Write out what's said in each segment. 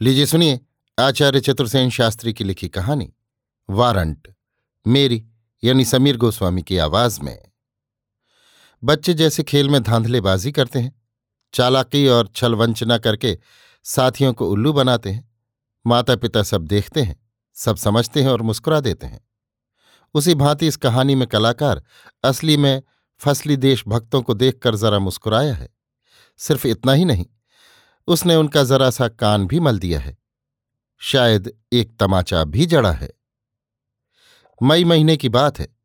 लीजिए सुनिए, आचार्य चतुर्सेन शास्त्री की लिखी कहानी, वारंट, मेरी यानी समीर गोस्वामी की आवाज़ में। बच्चे जैसे खेल में धांधलेबाजी करते हैं, चालाकी और छल वंचना करके साथियों को उल्लू बनाते हैं माता पिता सब देखते हैं, सब समझते हैं और मुस्कुरा देते हैं। उसी भांति इस कहानी में कलाकार असली में फसली देशभक्तों को देखकर जरा मुस्कुराया है। सिर्फ़ इतना ही नहीं उसने उनका जरा सा कान भी मल दिया है। शायद एक तमाचा भी जड़ा है। मई महीने की बात है।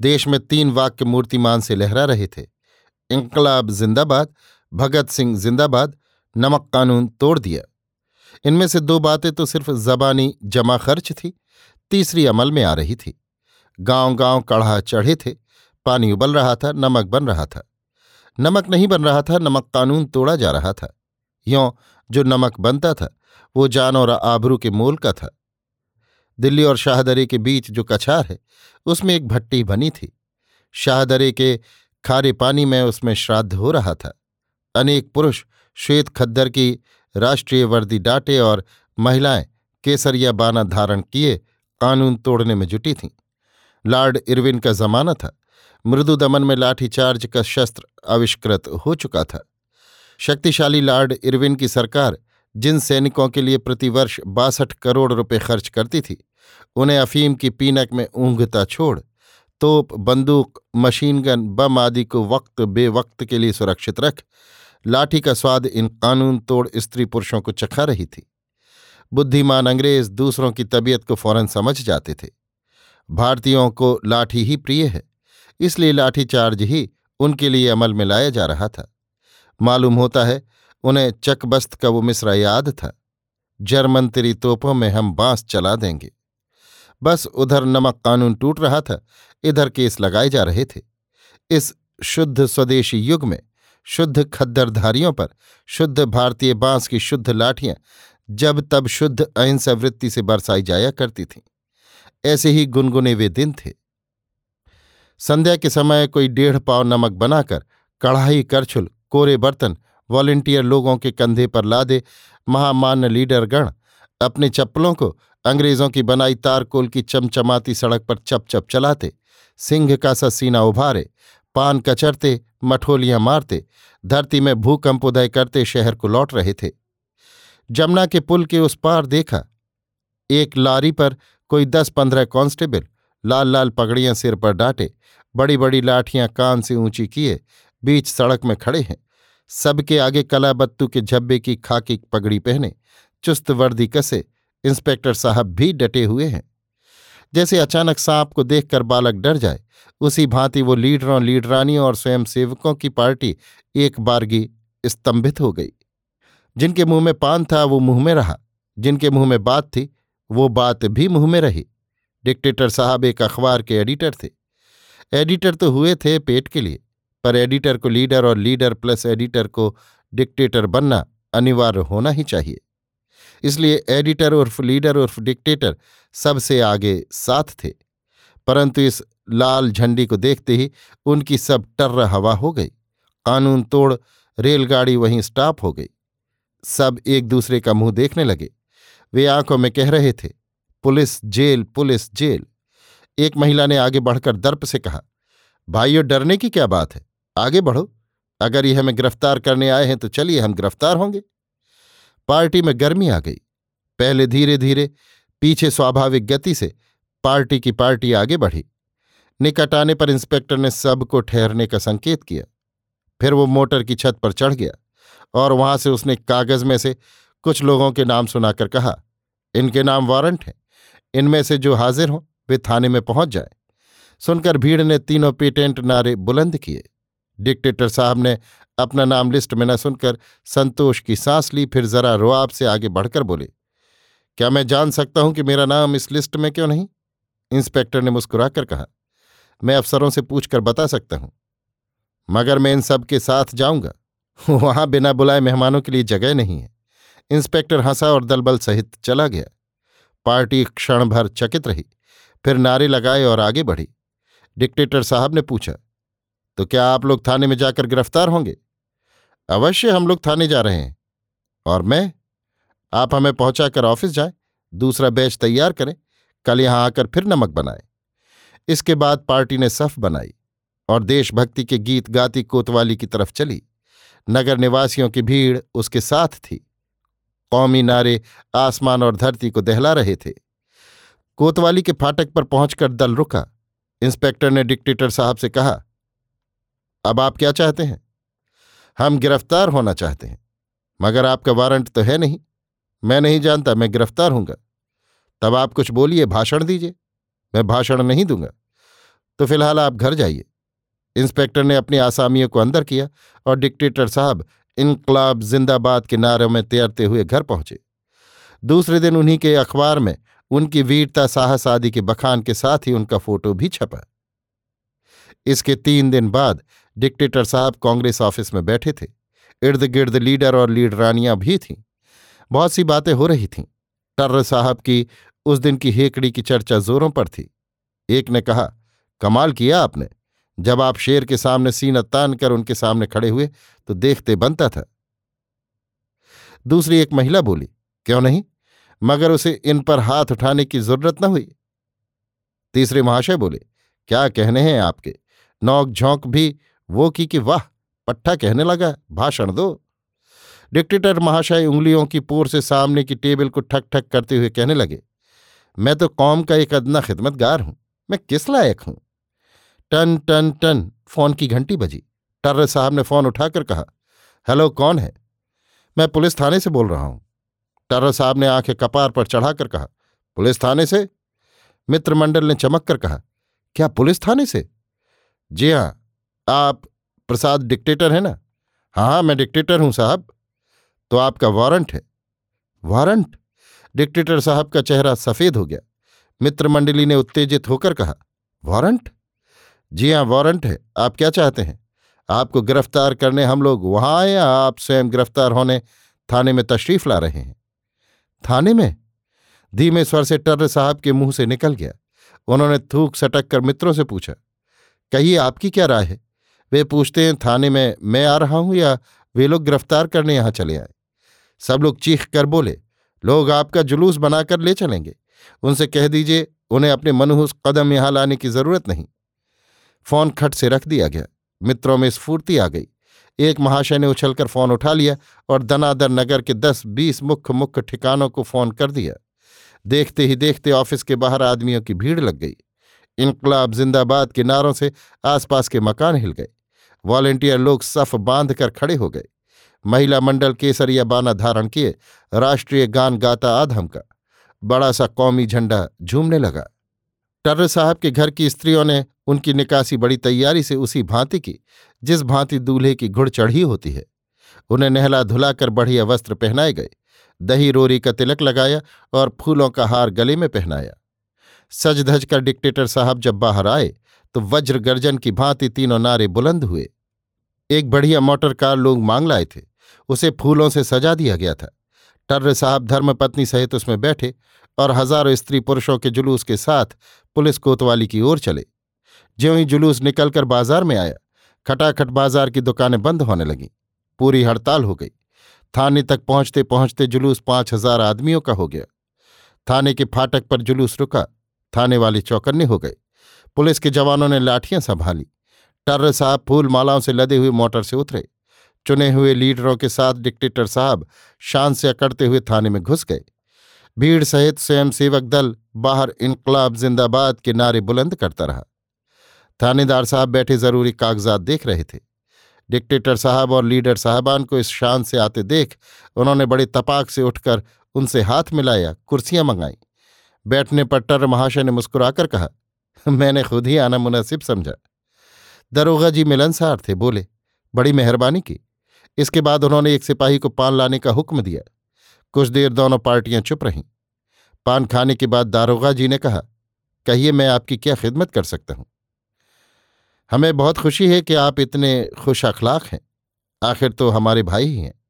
देश में तीन वाक्य मूर्तिमान से लहरा रहे थे। इंकलाब जिंदाबाद, भगत सिंह जिंदाबाद, नमक कानून तोड़ दिया। इनमें से दो बातें तो सिर्फ़ जबानी जमा खर्च थी, तीसरी अमल में आ रही थी। गाँव गाँव कढ़ा चढ़े थे, पानी उबल रहा था, नमक बन रहा था। नमक नहीं बन रहा था, नमक कानून तोड़ा जा रहा था। यों जो नमक बनता था, वो जान और आबरू के मोल का था। दिल्ली और शाहदरे के बीच जो कछार है, उसमें एक भट्टी बनी थी। शाहदरे के खारे पानी में उसमें श्राद्ध हो रहा था। अनेक पुरुष श्वेत खद्दर की राष्ट्रीय वर्दी डाटे और महिलाएँ केसरिया बाना धारण किए कानून तोड़ने में जुटी थीं। लॉर्ड इरविन का जमाना था। मृदु दमन में लाठीचार्ज का शस्त्र आविष्कृत हो चुका था। शक्तिशाली लॉर्ड इरविन की सरकार, जिन सैनिकों के लिए प्रतिवर्ष बासठ करोड़ रुपए खर्च करती थी, उन्हें अफीम की पीनक में ऊंघता छोड़, तोप, बंदूक, मशीन गन, बम आदि को वक्त बेवक्त के लिए सुरक्षित रख, लाठी का स्वाद इन कानून तोड़ स्त्री पुरुषों को चखा रही थी। बुद्धिमान अंग्रेज़ दूसरों की तबीयत को फ़ौरन समझ जाते थे। भारतीयों को लाठी ही प्रिय है, इसलिए लाठीचार्ज ही उनके लिए अमल में लाया जा रहा था। मालूम होता है, उन्हें चकबस्त का वो मिश्रा याद था। जर्मन तेरी तोपों में हम बाँस चला देंगे। बस उधर नमक कानून टूट रहा था, इधर केस लगाए जा रहे थे। इस शुद्ध स्वदेशी युग में शुद्ध खद्दरधारियों पर शुद्ध भारतीय बाँस की शुद्ध लाठियाँ जब तब शुद्ध अहिंसा वृत्ति से बरसाई जाया करती थीं। ऐसे ही गुनगुने वे दिन थे। संध्या के समय कोई डेढ़ पाव नमक बनाकर कढ़ाई करछुल कोरे बर्तन वॉलेंटियर लोगों के कंधे पर लादे महामान्य लीडर गण अपने चप्पलों को अंग्रेज़ों की बनाई तारकोल की चमचमाती सड़क पर चप चप चलाते, सिंह का सा सीना उभारे, पान कचरते, मठोलियाँ मारते, धरती में भूकंप उदय करते शहर को लौट रहे थे। जमुना के पुल के उस पार देखा, एक लारी पर कोई दस पंद्रह कांस्टेबल लाल लाल पगड़ियाँ सिर पर डांटे बड़ी बड़ी लाठियाँ कान से ऊँची किए बीच सड़क में खड़े हैं। सबके आगे कलाबत्तू के झब्बे की खाकी पगड़ी पहने, चुस्त वर्दी कसे, इंस्पेक्टर साहब भी डटे हुए हैं। जैसे अचानक सांप को देखकर बालक डर जाए, उसी भांति वो लीडरों, लीडरानियों और स्वयंसेवकों की पार्टी एक बारगी स्तंभित हो गई। जिनके मुँह में पान था, वो मुँह में रहा। जिनके मुँह में बात थी, वो बात भी मुँह में रही। डिक्टेटर साहब एक अखबार के एडिटर थे। एडिटर तो हुए थे पेट के लिए। पर एडिटर को लीडर और लीडर प्लस एडिटर को डिक्टेटर बनना अनिवार्य होना ही चाहिए। इसलिए एडिटर उर्फ़ लीडर उर्फ़ डिक्टेटर सबसे आगे साथ थे, परंतु इस लाल झंडी को देखते ही उनकी सब टर्र हवा हो गई, कानून तोड़ रेलगाड़ी वहीं स्टॉप हो गई। सब एक दूसरे का मुँह देखने लगे। वे आँखों में कह रहे थे, पुलिस जेल पुलिस जेल। एक महिला ने आगे बढ़कर दर्प से कहा, भाइयों, डरने की क्या बात है? आगे बढ़ो। अगर ये हमें गिरफ़्तार करने आए हैं तो चलिए हम गिरफ़्तार होंगे। पार्टी में गर्मी आ गई। पहले धीरे धीरे पीछे स्वाभाविक गति से पार्टी की पार्टी आगे बढ़ी। निकट आने पर इंस्पेक्टर ने सबको ठहरने का संकेत किया। फिर वो मोटर की छत पर चढ़ गया और वहाँ से उसने कागज़ में से कुछ लोगों के नाम सुनाकर कहा, इनके नाम वारंट हैं। इनमें से जो हाजिर हों, वे थाने में पहुँच जाए। सुनकर भीड़ ने तीनों पेटेंट नारे बुलंद किए। डिक्टेटर साहब ने अपना नाम लिस्ट में न सुनकर संतोष की सांस ली, फिर जरा रोआब से आगे बढ़कर बोले, क्या मैं जान सकता हूँ कि मेरा नाम इस लिस्ट में क्यों नहीं? इंस्पेक्टर ने मुस्कुराकर कहा, मैं अफसरों से पूछकर बता सकता हूँ, मगर मैं इन सब के साथ जाऊँगा। वहाँ बिना बुलाए मेहमानों के लिए जगह नहीं है। इंस्पेक्टर हंसा और दलबल सहित चला गया। पार्टी क्षण भर चकित रही, फिर नारे लगाए और आगे बढ़ी। डिक्टेटर साहब ने पूछा तो क्या आप लोग थाने में जाकर गिरफ़्तार होंगे? अवश्य हम लोग थाने जा रहे हैं। और मैं, आप हमें पहुंचाकर ऑफ़िस जाएँ, दूसरा बैच तैयार करें, कल यहाँ आकर फिर नमक बनाए। इसके बाद पार्टी ने सफ बनाई और देशभक्ति के गीत गाती कोतवाली की तरफ़ चली। नगर निवासियों की भीड़ उसके साथ थी। कौमी नारे आसमान और धरती को दहला रहे थे। कोतवाली के फाटक पर पहुंचकर दल रुका। इंस्पेक्टर ने डिक्टेटर साहब से कहा अब आप क्या चाहते हैं? हम गिरफ़्तार होना चाहते हैं, मगर आपका वारंट तो है नहीं। मैं नहीं जानता, मैं गिरफ़्तार हूँगा। तब आप कुछ बोलिए, भाषण दीजिए। मैं भाषण नहीं दूँगा। तो फ़िलहाल आप घर जाइए। इंस्पेक्टर ने अपनी आसामियों को अंदर किया और डिक्टेटर साहब इनकलाब जिंदाबाद के नारों में तैरते हुए घर पहुँचे। दूसरे दिन उन्हीं के अखबार में उनकी वीरता, साहस आदि के बखान के साथ ही उनका फ़ोटो भी छपा। इसके तीन दिन बाद डिक्टेटर साहब कांग्रेस ऑफ़िस में बैठे थे। इर्द गिर्द लीडर और लीडरानियाँ भी थीं। बहुत सी बातें हो रही थीं। टर्र साहब की उस दिन की हेकड़ी की चर्चा जोरों पर थी। एक ने कहा, कमाल किया आपने। जब आप शेर के सामने सीना तान कर उनके सामने खड़े हुए तो देखते बनता था। दूसरी एक महिला बोली, क्यों नहीं? मगर उसे इन पर हाथ उठाने की ज़रूरत न हुई। तीसरे महाशय बोले, क्या कहने हैं आपके? नौक झोंक भी वो की कि वाह, पट्टा कहने लगा, भाषण दो। डिक्टेटर महाशय उंगलियों की पोर से सामने की टेबल को ठक ठक करते हुए कहने लगे, मैं तो कौम का एक अदना खिदमतगार हूँ, मैं किस लायक हूँ? टन टन टन, फ़ोन की घंटी बजी। टर्र साहब ने फ़ोन उठाकर कहा, हेलो, कौन है? मैं पुलिस थाने से बोल रहा हूँ। टर्र साहब ने आँखें कपार पर चढ़ाकर कहा, पुलिस थाने से? मित्रमंडल ने चमक कर कहा, क्या पुलिस थाने से? जी हाँ आप प्रसाद डिक्टेटर है ना? हाँ हाँ मैं डिक्टेटर हूँ साहब। तो आपका वारंट है। वारंट डिक्टेटर साहब का चेहरा सफ़ेद हो गया। मित्र मंडली ने उत्तेजित होकर कहा वारंट जी हाँ वारंट है। आप क्या चाहते हैं? आपको गिरफ़्तार करने हम लोग वहाँ आए या आप स्वयं गिरफ़्तार होने थाने में तशरीफ़ ला रहे हैं? थाने में? धीमे स्वर से टर्र साहब के मुँह से निकल गया। उन्होंने थूक सटक कर मित्रों से पूछा कहिए, आपकी क्या राय है? वे पूछते हैं, थाने में मैं आ रहा हूँ या वे लोग गिरफ़्तार करने यहाँ चले आए? सब लोग चीख कर बोले, लोग आपका जुलूस बनाकर ले चलेंगे। उनसे कह दीजिए, उन्हें अपने मनहूस कदम यहाँ लाने की ज़रूरत नहीं। फ़ोन खट से रख दिया गया। मित्रों में स्फूर्ति आ गई। एक महाशय ने उछलकर फ़ोन उठा लिया और दनादर नगर के दस बीस मुख्य मुख्य ठिकानों को फ़ोन कर दिया। देखते ही देखते ऑफ़िस के बाहर आदमियों की भीड़ लग गई। इनकलाब जिंदाबाद के नारों से आसपास के मकान हिल गए। वॉलेंटियर लोग सफ बाँध कर खड़े हो गए। महिला मंडल केसरिया बाना धारण किए, राष्ट्रीय गान गाता आधम का। बड़ा सा कौमी झंडा झूमने लगा। टर्र साहब के घर की स्त्रियों ने उनकी निकासी बड़ी तैयारी से उसी भांति की, जिस भांति दूल्हे की घुड़ चढ़ी होती है। उन्हें नहला धुलाकर बढ़िया वस्त्र पहनाए गए। दही रोरी का तिलक लगाया और फूलों का हार गले में पहनाया। सज धज कर डिक्टेटर साहब जब बाहर आए तो वज्र गर्जन की भांति तीनों नारे बुलंद हुए। एक बढ़िया मोटर कार लोग मांग लाए थे, उसे फूलों से सजा दिया गया था। टर्र साहब धर्मपत्नी सहित उसमें बैठे और हज़ारों स्त्री पुरुषों के जुलूस के साथ पुलिस कोतवाली की ओर चले। ज्यों ही जुलूस निकलकर बाज़ार में आया, खटाखट बाज़ार की दुकानें बंद होने लगीं। पूरी हड़ताल हो गई। थाने तक पहुँचते पहुँचते जुलूस पाँच हज़ार आदमियों का हो गया। थाने के फाटक पर जुलूस रुका। थाने वाले चौकन्ने हो गए पुलिस के जवानों ने लाठियाँ संभाली। टर्र साहब फूल मालाओं से लदे हुए मोटर से उतरे। चुने हुए लीडरों के साथ डिक्टेटर साहब शान से अकड़ते हुए थाने में घुस गए। भीड़ सहित स्वयंसेवक दल बाहर इनकलाब जिंदाबाद के नारे बुलंद करता रहा। थानेदार साहब बैठे ज़रूरी कागजात देख रहे थे। डिक्टेटर साहब और लीडर साहबान को इस शान से आते देख उन्होंने बड़े तपाक से उठकर उनसे हाथ मिलाया, कुर्सियाँ मंगाई। बैठने पर टर महाशय ने मुस्कुराकर कहा, मैंने खुद ही आना मुनासिब समझा। दरोगा जी मिलनसार थे, बोले, बड़ी मेहरबानी की। इसके बाद उन्होंने एक सिपाही को पान लाने का हुक्म दिया। कुछ देर दोनों पार्टियाँ चुप रहीं। पान खाने के बाद दारोगा जी ने कहा, कहिए मैं आपकी क्या खिदमत कर सकता हूँ? हमें बहुत खुशी है कि आप इतने खुश अखलाक हैं। आखिर तो हमारे भाई ही हैं।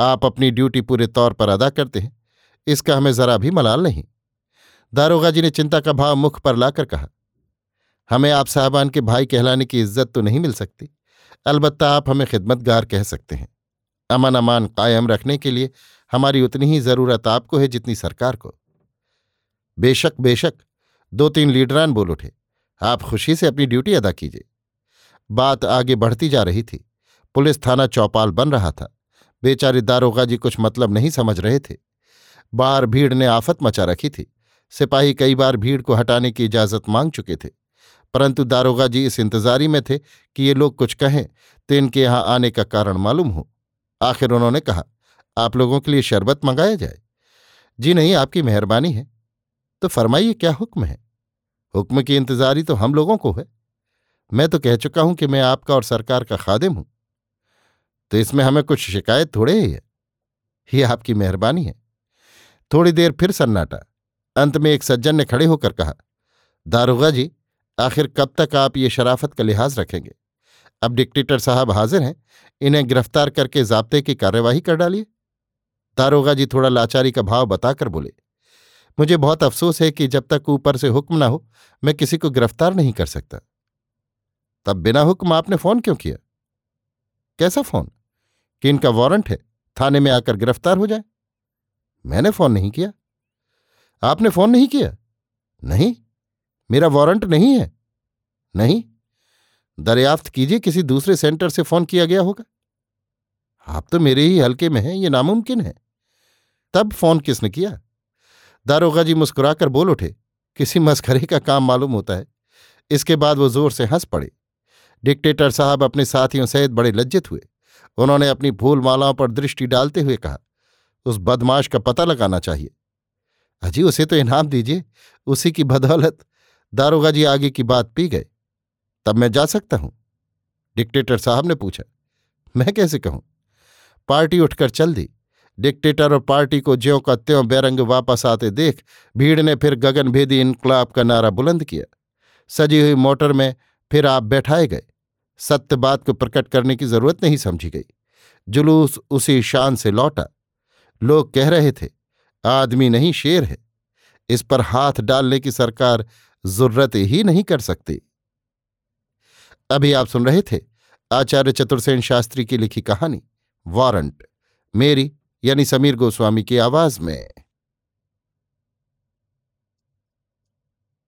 आप अपनी ड्यूटी पूरे तौर पर अदा करते हैं। इसका हमें जरा भी मलाल नहीं। दारोगा जी ने चिंता का भाव मुख पर लाकर कहा, हमें आप साहबान के भाई कहलाने की इज़्ज़त तो नहीं मिल सकती। अलबत्ता आप हमें खिदमतगार कह सकते हैं। अमन अमान कायम रखने के लिए हमारी उतनी ही ज़रूरत आपको है जितनी सरकार को। बेशक बेशक दो तीन लीडरान बोल उठे, आप खुशी से अपनी ड्यूटी अदा कीजिए। बात आगे बढ़ती जा रही थी। पुलिस थाना चौपाल बन रहा था। बेचारे दारोगा जी कुछ मतलब नहीं समझ रहे थे। बाहर भीड़ ने आफत मचा रखी थी। सिपाही कई बार भीड़ को हटाने की इजाज़त मांग चुके थे। परंतु दारोगा जी इस इंतजारी में थे कि ये लोग कुछ कहें तो इनके यहाँ आने का कारण मालूम हो। आखिर उन्होंने कहा, आप लोगों के लिए शरबत मंगाया जाए? जी नहीं, आपकी मेहरबानी है। तो फरमाइए, क्या हुक्म है? हुक्म की इंतजारी तो हम लोगों को है। मैं तो कह चुका हूँ कि मैं आपका और सरकार का खादिम हूँ। तो इसमें हमें कुछ शिकायत थोड़े ही है। ये आपकी मेहरबानी है। थोड़ी देर फिर सन्नाटा। अंत में एक सज्जन ने खड़े होकर कहा, दारोगा जी, आखिर कब तक आप ये शराफत का लिहाज रखेंगे? अब डिक्टेटर साहब हाजिर हैं, इन्हें गिरफ़्तार करके जब्ते की कार्यवाही कर डालिए. दारोगा जी थोड़ा लाचारी का भाव बताकर बोले, मुझे बहुत अफसोस है कि जब तक ऊपर से हुक्म ना हो, मैं किसी को गिरफ़्तार नहीं कर सकता। तब बिना हुक्म आपने फ़ोन क्यों किया? कैसा फ़ोन? कि इनका वारंट है, थाने में आकर गिरफ़्तार हो जाए? मैंने फ़ोन नहीं किया। आपने फ़ोन नहीं किया? नहीं। मेरा वारंट नहीं है? नहीं। दरियाफ्त कीजिए, किसी दूसरे सेंटर से फ़ोन किया गया होगा। आप तो मेरे ही हल्के में हैं, ये नामुमकिन है। तब फ़ोन किसने किया? दारोगा जी मुस्कुराकर बोल उठे। किसी मस्खरे का काम मालूम होता है। इसके बाद वो ज़ोर से हंस पड़े। डिक्टेटर साहब अपने साथियों सहित बड़े लज्जित हुए। उन्होंने अपनी फूल मालाओं पर दृष्टि डालते हुए कहा, उस बदमाश का पता लगाना चाहिए। अजी, उसे तो इनाम दीजिए। उसी की बदौलत दारोगा जी आगे की बात पी गए। तब मैं जा सकता हूँ? डिक्टेटर साहब ने पूछा। मैं कैसे कहूँ? पार्टी उठकर चल दी। डिक्टेटर और पार्टी को ज्यों का त्यों बेरंग वापस आते देख भीड़ ने फिर गगनभेदी इनकलाब का नारा बुलंद किया। सजी हुई मोटर में फिर आप बैठाए गए। सत्य बात को प्रकट करने की ज़रूरत नहीं समझी गई। जुलूस उसी शान से लौटा। लोग कह रहे थे आदमी नहीं शेर है। इस पर हाथ डालने की सरकार ज़रूरत ही नहीं कर सकती। अभी आप सुन रहे थे आचार्य चतुर्सेन शास्त्री की लिखी कहानी, वारंट। मेरी यानी समीर गोस्वामी की आवाज़ में।